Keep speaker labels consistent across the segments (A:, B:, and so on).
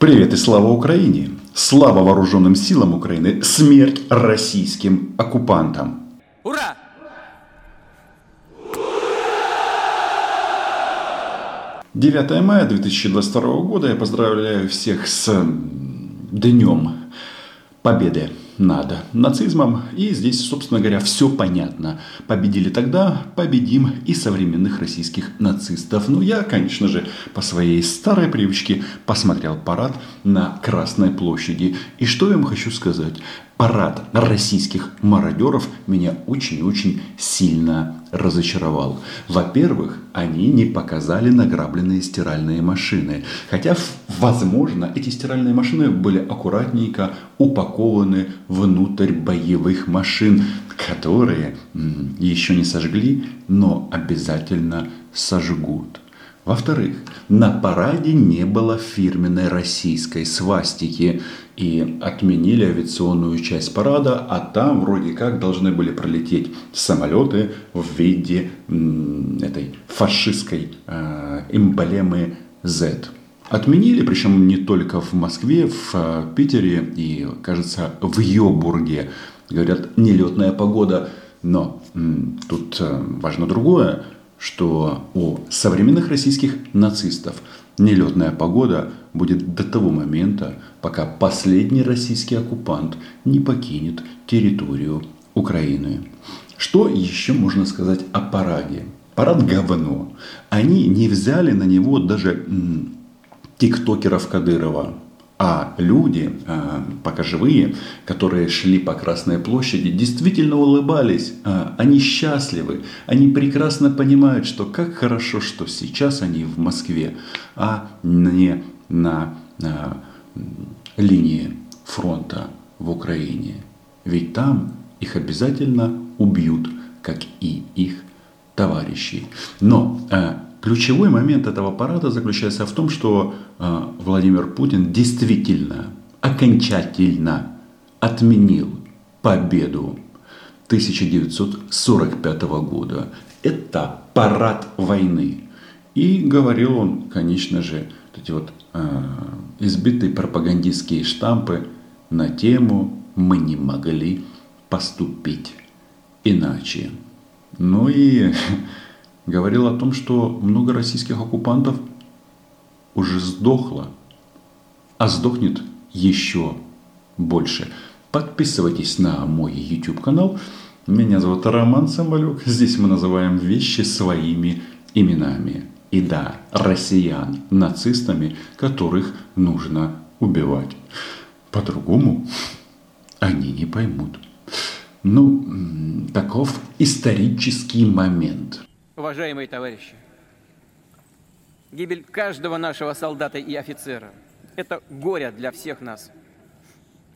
A: Привет и слава Украине! Слава вооруженным силам Украины! Смерть российским оккупантам!
B: Ура!
A: Девятое мая 2022 года я поздравляю всех с Днем Победы над нацизмом. И здесь, собственно говоря, все понятно. Победили тогда, победим и современных российских нацистов. Ну, я, конечно же, по своей старой привычке посмотрел парад на Красной площади. И что я вам хочу сказать? Парад российских мародеров меня очень-очень сильно разочаровал. Во-первых, они не показали награбленные стиральные машины. Хотя, возможно, эти стиральные машины были аккуратненько упакованы внутрь боевых машин, которые еще не сожгли, но обязательно сожгут. Во-вторых, на параде не было фирменной российской свастики и отменили авиационную часть парада, а там вроде как должны были пролететь самолеты в виде этой фашистской э, эмблемы Z. Отменили, причем не только в Москве, в э, Питере и, кажется, в Йобурге. Говорят, нелетная погода. Но тут э, важно другое, что у современных российских нацистов нелетная погода будет до того момента, пока последний российский оккупант не покинет территорию Украины. Что еще можно сказать о параде? Парад говно. Они не взяли на него даже тиктокеров Кадырова. А люди, а, пока живые, которые шли по Красной площади, действительно улыбались. А, они счастливы. Они прекрасно понимают, что как хорошо, что сейчас они в Москве, а не на а, линии фронта в Украине. Ведь там их обязательно убьют, как и их товарищей. Но Ключевой момент этого парада заключается в том, что э, Владимир Путин действительно, окончательно отменил победу 1945 года. Это парад войны. И говорил он, конечно же, эти вот э, избитые пропагандистские штампы на тему «Мы не могли поступить иначе». Ну и говорил о том, что много российских оккупантов уже сдохло, а сдохнет еще больше. Подписывайтесь на мой YouTube канал. Меня зовут Роман Самбалюк. Здесь мы называем вещи своими именами. И да, россиян нацистами, которых нужно убивать. По-другому они не поймут. Ну, таков исторический момент.
B: Уважаемые товарищи, гибель каждого нашего солдата и офицера – это горе для всех нас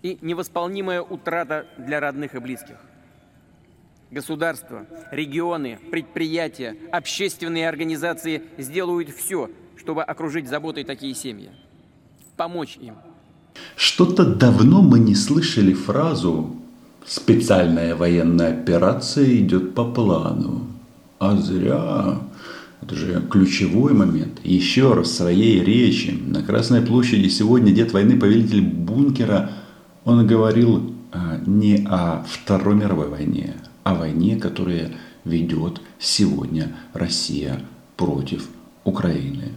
B: и невосполнимая утрата для родных и близких. Государство, регионы, предприятия, общественные организации сделают все, чтобы окружить заботой такие семьи, помочь им.
A: Что-то давно мы не слышали фразу «специальная военная операция идет по плану». А зря. Это же ключевой момент. Еще раз в своей речи на Красной площади сегодня дед войны, повелитель бункера, он говорил а, не о Второй мировой войне, а о войне, которая ведет сегодня Россия против Украины.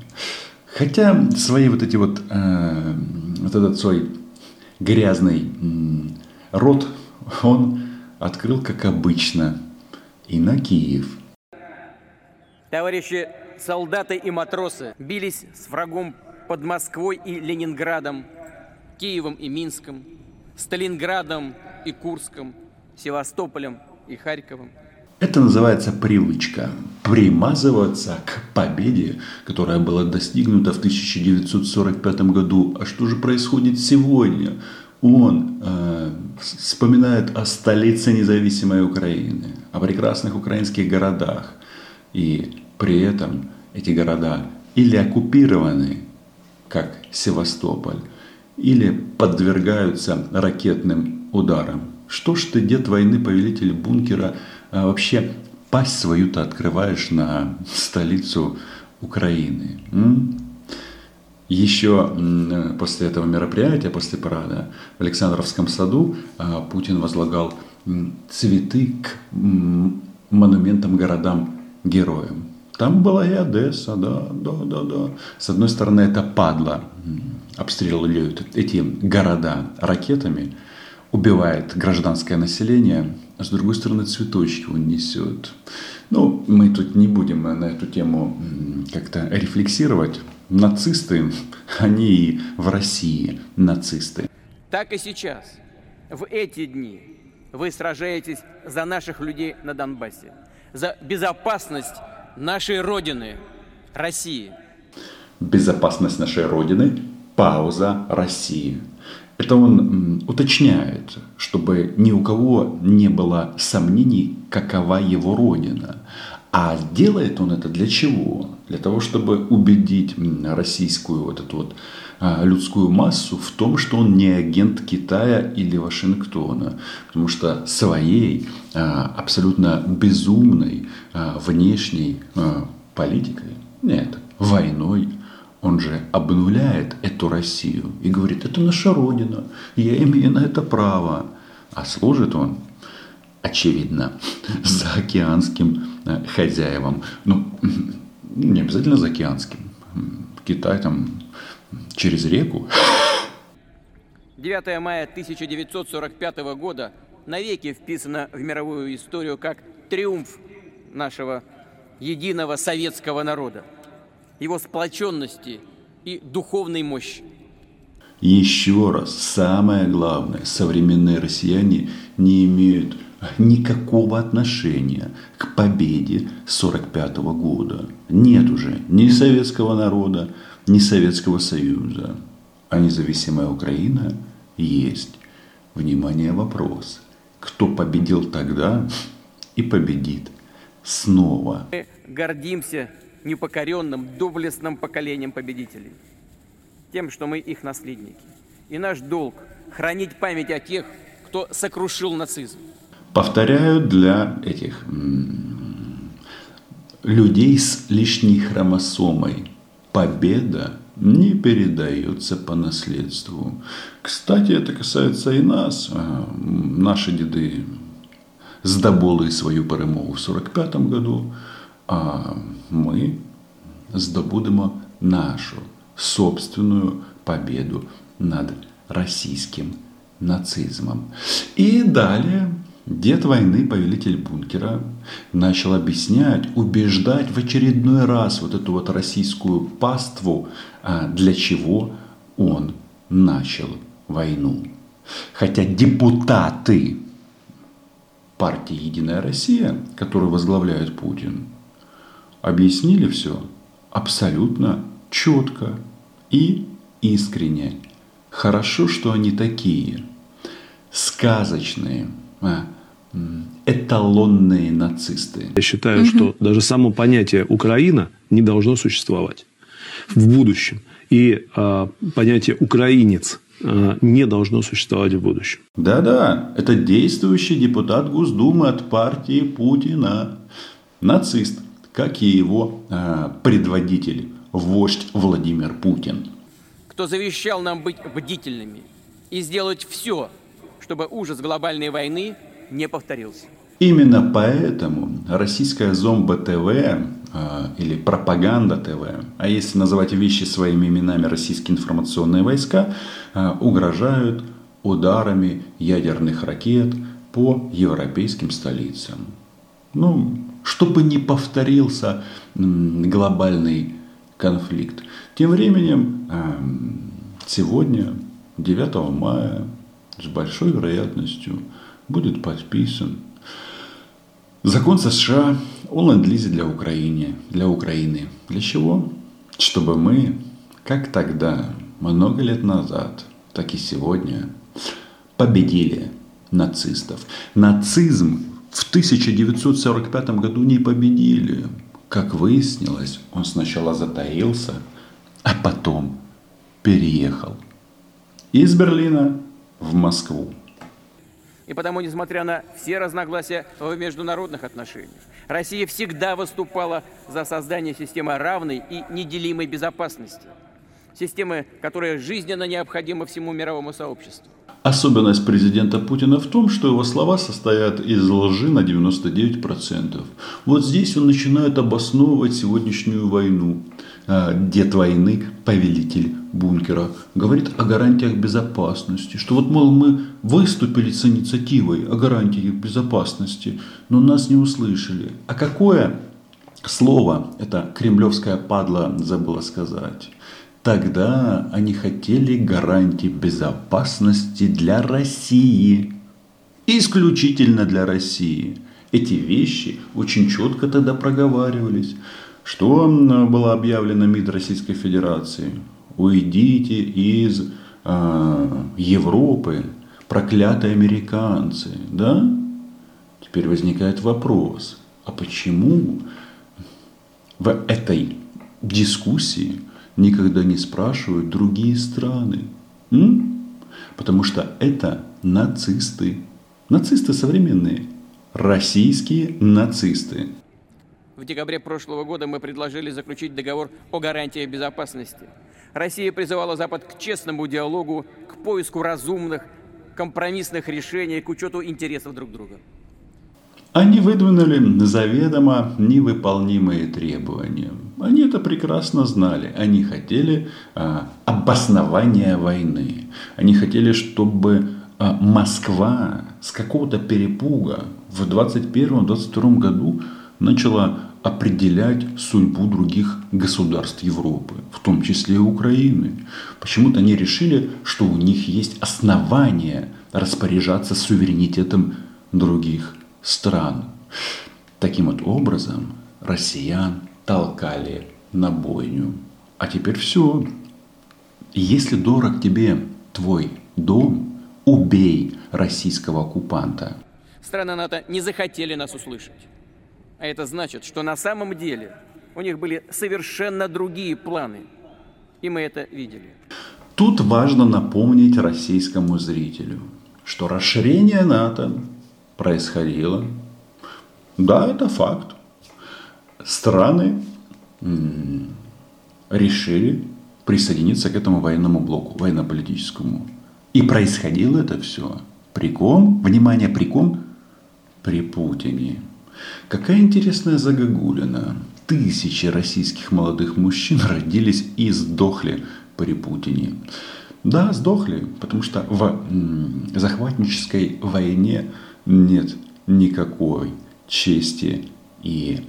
A: Хотя свои вот эти вот, э, вот этот свой грязный рот он открыл, как обычно, и на Киев –
B: Товарищи солдаты и матросы бились с врагом под Москвой и Ленинградом, Киевом и Минском, Сталинградом и Курском, Севастополем и Харьковом.
A: Это называется привычка примазываться к победе, которая была достигнута в 1945 году. А что же происходит сегодня? Он э, вспоминает о столице независимой Украины, о прекрасных украинских городах – и при этом эти города или оккупированы, как Севастополь, или подвергаются ракетным ударам. Что ж ты, дед войны, повелитель бункера, а вообще пасть свою ты открываешь на столицу Украины? М? Еще после этого мероприятия, после парада в Александровском саду а, Путин возлагал цветы к монументам городам-героям. Там была и Одесса, да, да, да, да. С одной стороны, это падла, обстреливают эти города ракетами, убивает гражданское население, а с другой стороны, цветочки он несет. Ну, мы тут не будем на эту тему как-то рефлексировать. Нацисты, они и в России нацисты.
B: Так и сейчас, в эти дни, вы сражаетесь за наших людей на Донбассе, за безопасность нашей Родины, России.
A: Безопасность нашей Родины, пауза России. Это он уточняет, чтобы ни у кого не было сомнений, какова его родина. А делает он это для чего? Для того, чтобы убедить российскую вот эту вот людскую массу в том, что он не агент Китая или Вашингтона. Потому что своей а, абсолютно безумной а, внешней политикой, нет, войной, он же обнуляет эту Россию и говорит, это наша Родина, я имею на это право. А служит он, очевидно, за океанским хозяевам. Ну, не обязательно за океанским. Китай там через реку.
B: 9 мая 1945 года навеки вписано в мировую историю как триумф нашего единого советского народа, его сплоченности и духовной мощи.
A: Еще раз, самое главное, современные россияне не имеют никакого отношения к победе 1945 года. Нет уже ни советского народа, ни Советского Союза, а независимая Украина есть. Внимание, вопрос. Кто победил тогда и победит снова?
B: Мы гордимся непокоренным, доблестным поколением победителей. Тем, что мы их наследники. И наш долг – хранить память о тех, кто сокрушил нацизм.
A: Повторяю для этих людей с лишней хромосомой – победа не передается по наследству. Кстати, это касается и нас. А, наши деды здобули свою перемогу в 45 году, а мы здобудемо нашу собственную победу над российским нацизмом. И далее Дед войны, повелитель бункера, начал объяснять, убеждать в очередной раз вот эту вот российскую паству, а, для чего он начал войну. Хотя депутаты партии «Единая Россия», которую возглавляет Путин, объяснили все абсолютно четко и искренне. Хорошо, что они такие сказочные, а, эталонные нацисты.
C: Я считаю, угу. что даже само понятие Украина не должно существовать в будущем. И э, понятие украинец э, не должно существовать в будущем.
A: Да-да, это действующий депутат Госдумы от партии Путина, нацист, как и его э, предводитель, вождь Владимир Путин.
B: Кто завещал нам быть бдительными и сделать все, чтобы ужас глобальной войны не повторился.
A: Именно поэтому российская зомба ТВ а, или пропаганда ТВ, а если называть вещи своими именами российские информационные войска, а, угрожают ударами ядерных ракет по европейским столицам. Ну, чтобы не повторился глобальный конфликт. Тем временем а, сегодня, 9 мая, с большой вероятностью будет подписан закон США о ленд-лизе для Украины. Для Украины. Для чего? Чтобы мы, как тогда, много лет назад, так и сегодня, победили нацистов. Нацизм в 1945 году не победили. Как выяснилось, он сначала затаился, а потом переехал из Берлина в Москву.
B: И потому, несмотря на все разногласия в международных отношениях, Россия всегда выступала за создание системы равной и неделимой безопасности. системы, которая жизненно необходима всему мировому сообществу.
A: Особенность президента Путина в том, что его слова состоят из лжи на 99%. Вот здесь он начинает обосновывать сегодняшнюю войну. А, дед войны, повелитель бункера, говорит о гарантиях безопасности, что вот, мол, мы выступили с инициативой о гарантиях безопасности, но нас не услышали. А какое слово это кремлевская падла забыла сказать? Тогда они хотели гарантий безопасности для России. Исключительно для России. Эти вещи очень четко тогда проговаривались. Что было объявлено МИД Российской Федерации? Уйдите из э, Европы, проклятые американцы, да? Теперь возникает вопрос, а почему в этой дискуссии никогда не спрашивают другие страны? М? Потому что это нацисты. Нацисты современные. Российские нацисты.
B: В декабре прошлого года мы предложили заключить договор о гарантиях безопасности. Россия призывала Запад к честному диалогу, к поиску разумных, компромиссных решений, к учету интересов друг друга.
A: Они выдвинули заведомо невыполнимые требования. Они это прекрасно знали. Они хотели а, обоснования войны. Они хотели, чтобы а, Москва с какого-то перепуга в 21-22 году начала определять судьбу других государств Европы, в том числе и Украины. Почему-то они решили, что у них есть основания распоряжаться суверенитетом других стран. Таким вот образом россиян толкали на бойню. А теперь все. Если дорог тебе твой дом, убей российского оккупанта.
B: Страны НАТО не захотели нас услышать. А это значит, что на самом деле у них были совершенно другие планы. И мы это видели.
A: Тут важно напомнить российскому зрителю, что расширение НАТО происходило. Да, это факт. Страны решили присоединиться к этому военному блоку, военно-политическому. И происходило это все при ком? Внимание, при ком? При Путине. Какая интересная загогулина. Тысячи российских молодых мужчин родились и сдохли при Путине. Да, сдохли, потому что в захватнической войне нет никакой чести и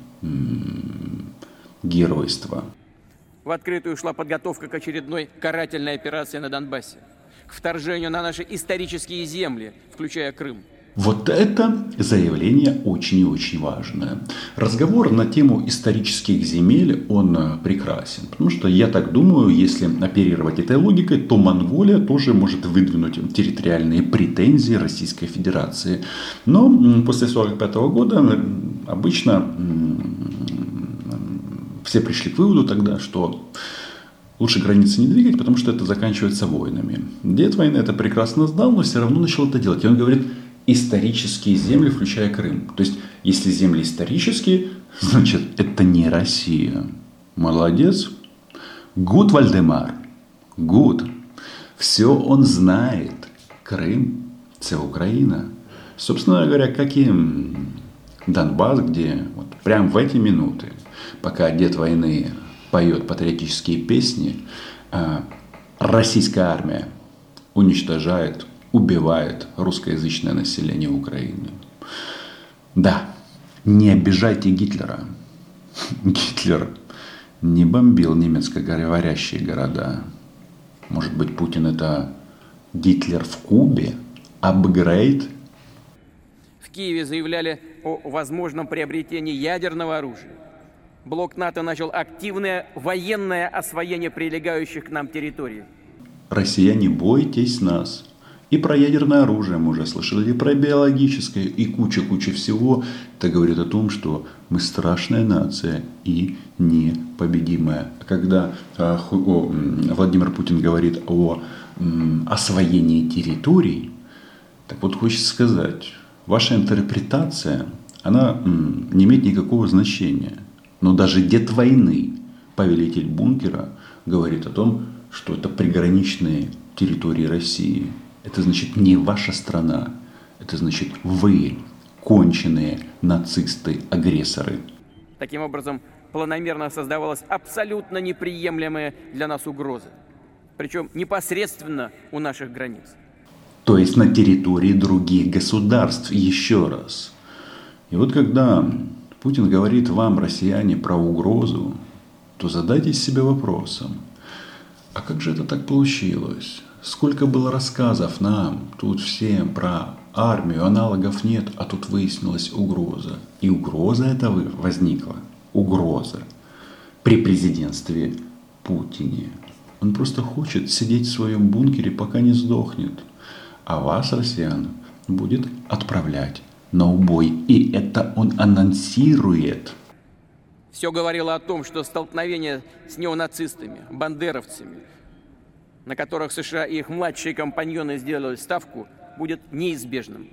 A: геройства.
B: В открытую шла подготовка к очередной карательной операции на Донбассе, к вторжению на наши исторические земли, включая Крым.
A: Вот это заявление очень и очень важное. Разговор на тему исторических земель, он э, прекрасен. Потому что я так думаю, если оперировать этой логикой, то Монголия тоже может выдвинуть территориальные претензии Российской Федерации. Но после 1945 года обычно все пришли к выводу тогда, что лучше границы не двигать, потому что это заканчивается войнами. Дед войны это прекрасно знал, но все равно начал это делать. И он говорит, исторические земли, включая Крым. То есть, если земли исторические, значит, это не Россия. Молодец. Good, Вальдемар. Good. Все он знает. Крым – это Украина. Собственно говоря, как и Донбасс, где вот прямо в эти минуты, пока дед войны поет патриотические песни, а, российская армия уничтожает убивает русскоязычное население Украины. Да, не обижайте Гитлера. Гитлер не бомбил немецкоговорящие города. Может быть, Путин это Гитлер в Кубе? Апгрейд?
B: В Киеве заявляли о возможном приобретении ядерного оружия. Блок НАТО начал активное военное освоение прилегающих к нам территорий.
A: Россияне, бойтесь нас. И про ядерное оружие мы уже слышали, и про биологическое, и куча-куча всего. Это говорит о том, что мы страшная нация и непобедимая. Когда а, Владимир Путин говорит о освоении территорий, так вот хочется сказать, ваша интерпретация, она не имеет никакого значения. Но даже дед войны, повелитель бункера, говорит о том, что это приграничные территории России. Это значит не ваша страна, это значит вы конченые нацисты-агрессоры.
B: Таким образом, планомерно создавалась абсолютно неприемлемая для нас угроза. Причем непосредственно у наших границ.
A: То есть на территории других государств, еще раз. И вот когда Путин говорит вам, россияне, про угрозу, то задайтесь себе вопросом, а как же это так получилось? Сколько было рассказов нам, тут всем, про армию, аналогов нет, а тут выяснилась угроза. И угроза эта возникла, угроза, при президентстве Путине. Он просто хочет сидеть в своем бункере, пока не сдохнет. А вас, россиян, будет отправлять на убой. И это он анонсирует.
B: Все говорило о том, что столкновение с неонацистами, бандеровцами, на которых США и их младшие компаньоны сделали ставку, будет неизбежным.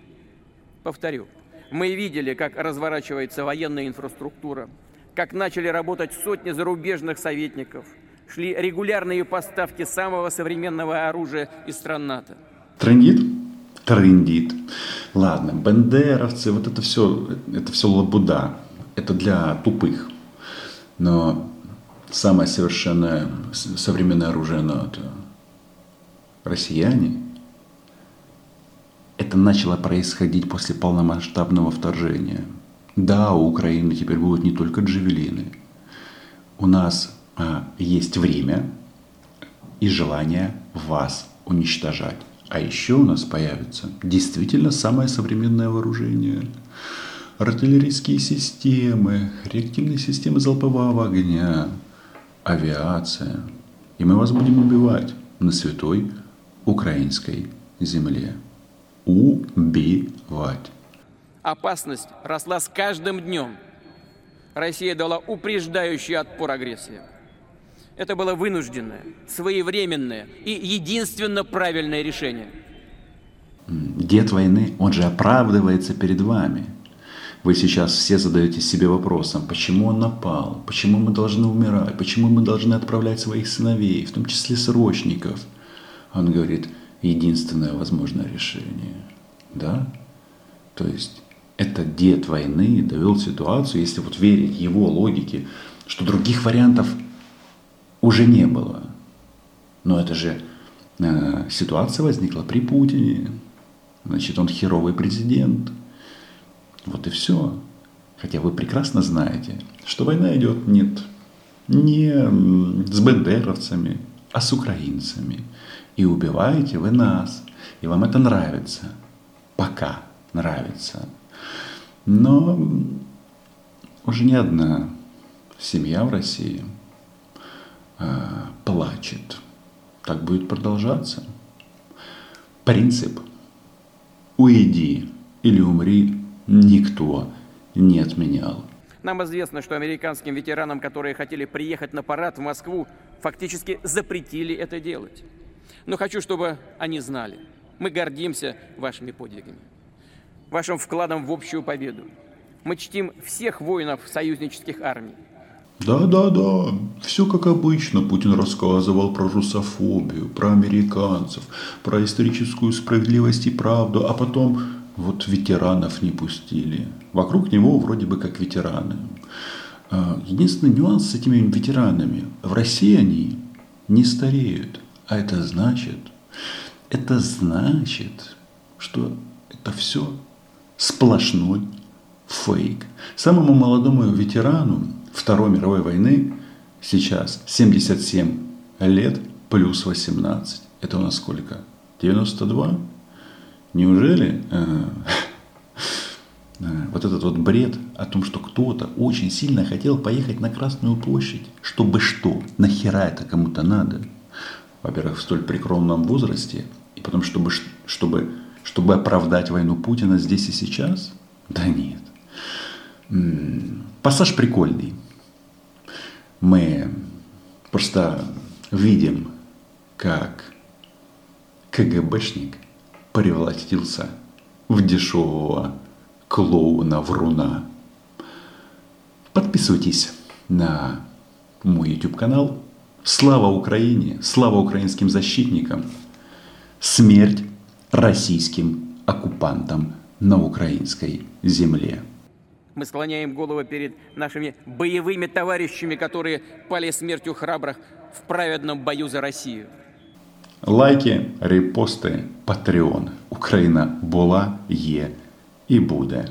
B: Повторю, мы видели, как разворачивается военная инфраструктура, как начали работать сотни зарубежных советников, шли регулярные поставки самого современного оружия из стран НАТО.
A: Трендит? Трендит. Ладно, бендеровцы, вот это все, это все лабуда. Это для тупых. Но самое совершенное современное оружие НАТО россияне, это начало происходить после полномасштабного вторжения. Да, у Украины теперь будут не только джавелины. У нас а, есть время и желание вас уничтожать. А еще у нас появится действительно самое современное вооружение. Артиллерийские системы, реактивные системы залпового огня, авиация. И мы вас будем убивать на святой украинской земле. Убивать.
B: Опасность росла с каждым днем. Россия дала упреждающий отпор агрессии. Это было вынужденное, своевременное и единственно правильное решение.
A: Дед войны, он же оправдывается перед вами. Вы сейчас все задаете себе вопросом, почему он напал, почему мы должны умирать, почему мы должны отправлять своих сыновей, в том числе срочников. Он говорит, единственное возможное решение. Да? То есть это дед войны довел ситуацию, если вот верить его логике, что других вариантов уже не было. Но это же э, ситуация возникла при Путине. Значит, он херовый президент. Вот и все. Хотя вы прекрасно знаете, что война идет нет не с бендеровцами, а с украинцами. И убиваете вы нас. И вам это нравится. Пока нравится. Но уже не одна семья в России – э, плачет. Так будет продолжаться. Принцип «уйди или умри» никто не отменял.
B: Нам известно, что американским ветеранам, которые хотели приехать на парад в Москву, фактически запретили это делать. Но хочу, чтобы они знали, мы гордимся вашими подвигами, вашим вкладом в общую победу. Мы чтим всех воинов союзнических армий,
A: да-да-да, все как обычно. Путин рассказывал про русофобию, про американцев, про историческую справедливость и правду, а потом вот ветеранов не пустили. Вокруг него вроде бы как ветераны. А, единственный нюанс с этими ветеранами. В России они не стареют. А это значит, это значит, что это все сплошной фейк. Самому молодому ветерану Второй мировой войны сейчас 77 лет плюс 18. Это у нас сколько? 92? Неужели э, вот этот вот бред о том, что кто-то очень сильно хотел поехать на Красную площадь, чтобы что? Нахера это кому-то надо? Во-первых, в столь прикромном возрасте, и потом, чтобы, чтобы, чтобы оправдать войну Путина здесь и сейчас? Да нет. Пассаж прикольный мы просто видим, как КГБшник превратился в дешевого клоуна-вруна. Подписывайтесь на мой YouTube канал, Слава Украине, слава украинским защитникам, смерть российским оккупантам на украинской земле.
B: Мы склоняем голову перед нашими боевыми товарищами, которые пали смертью храбрых в праведном бою за Россию.
A: Лайки, репости, Patreon. Україна була, є i bude.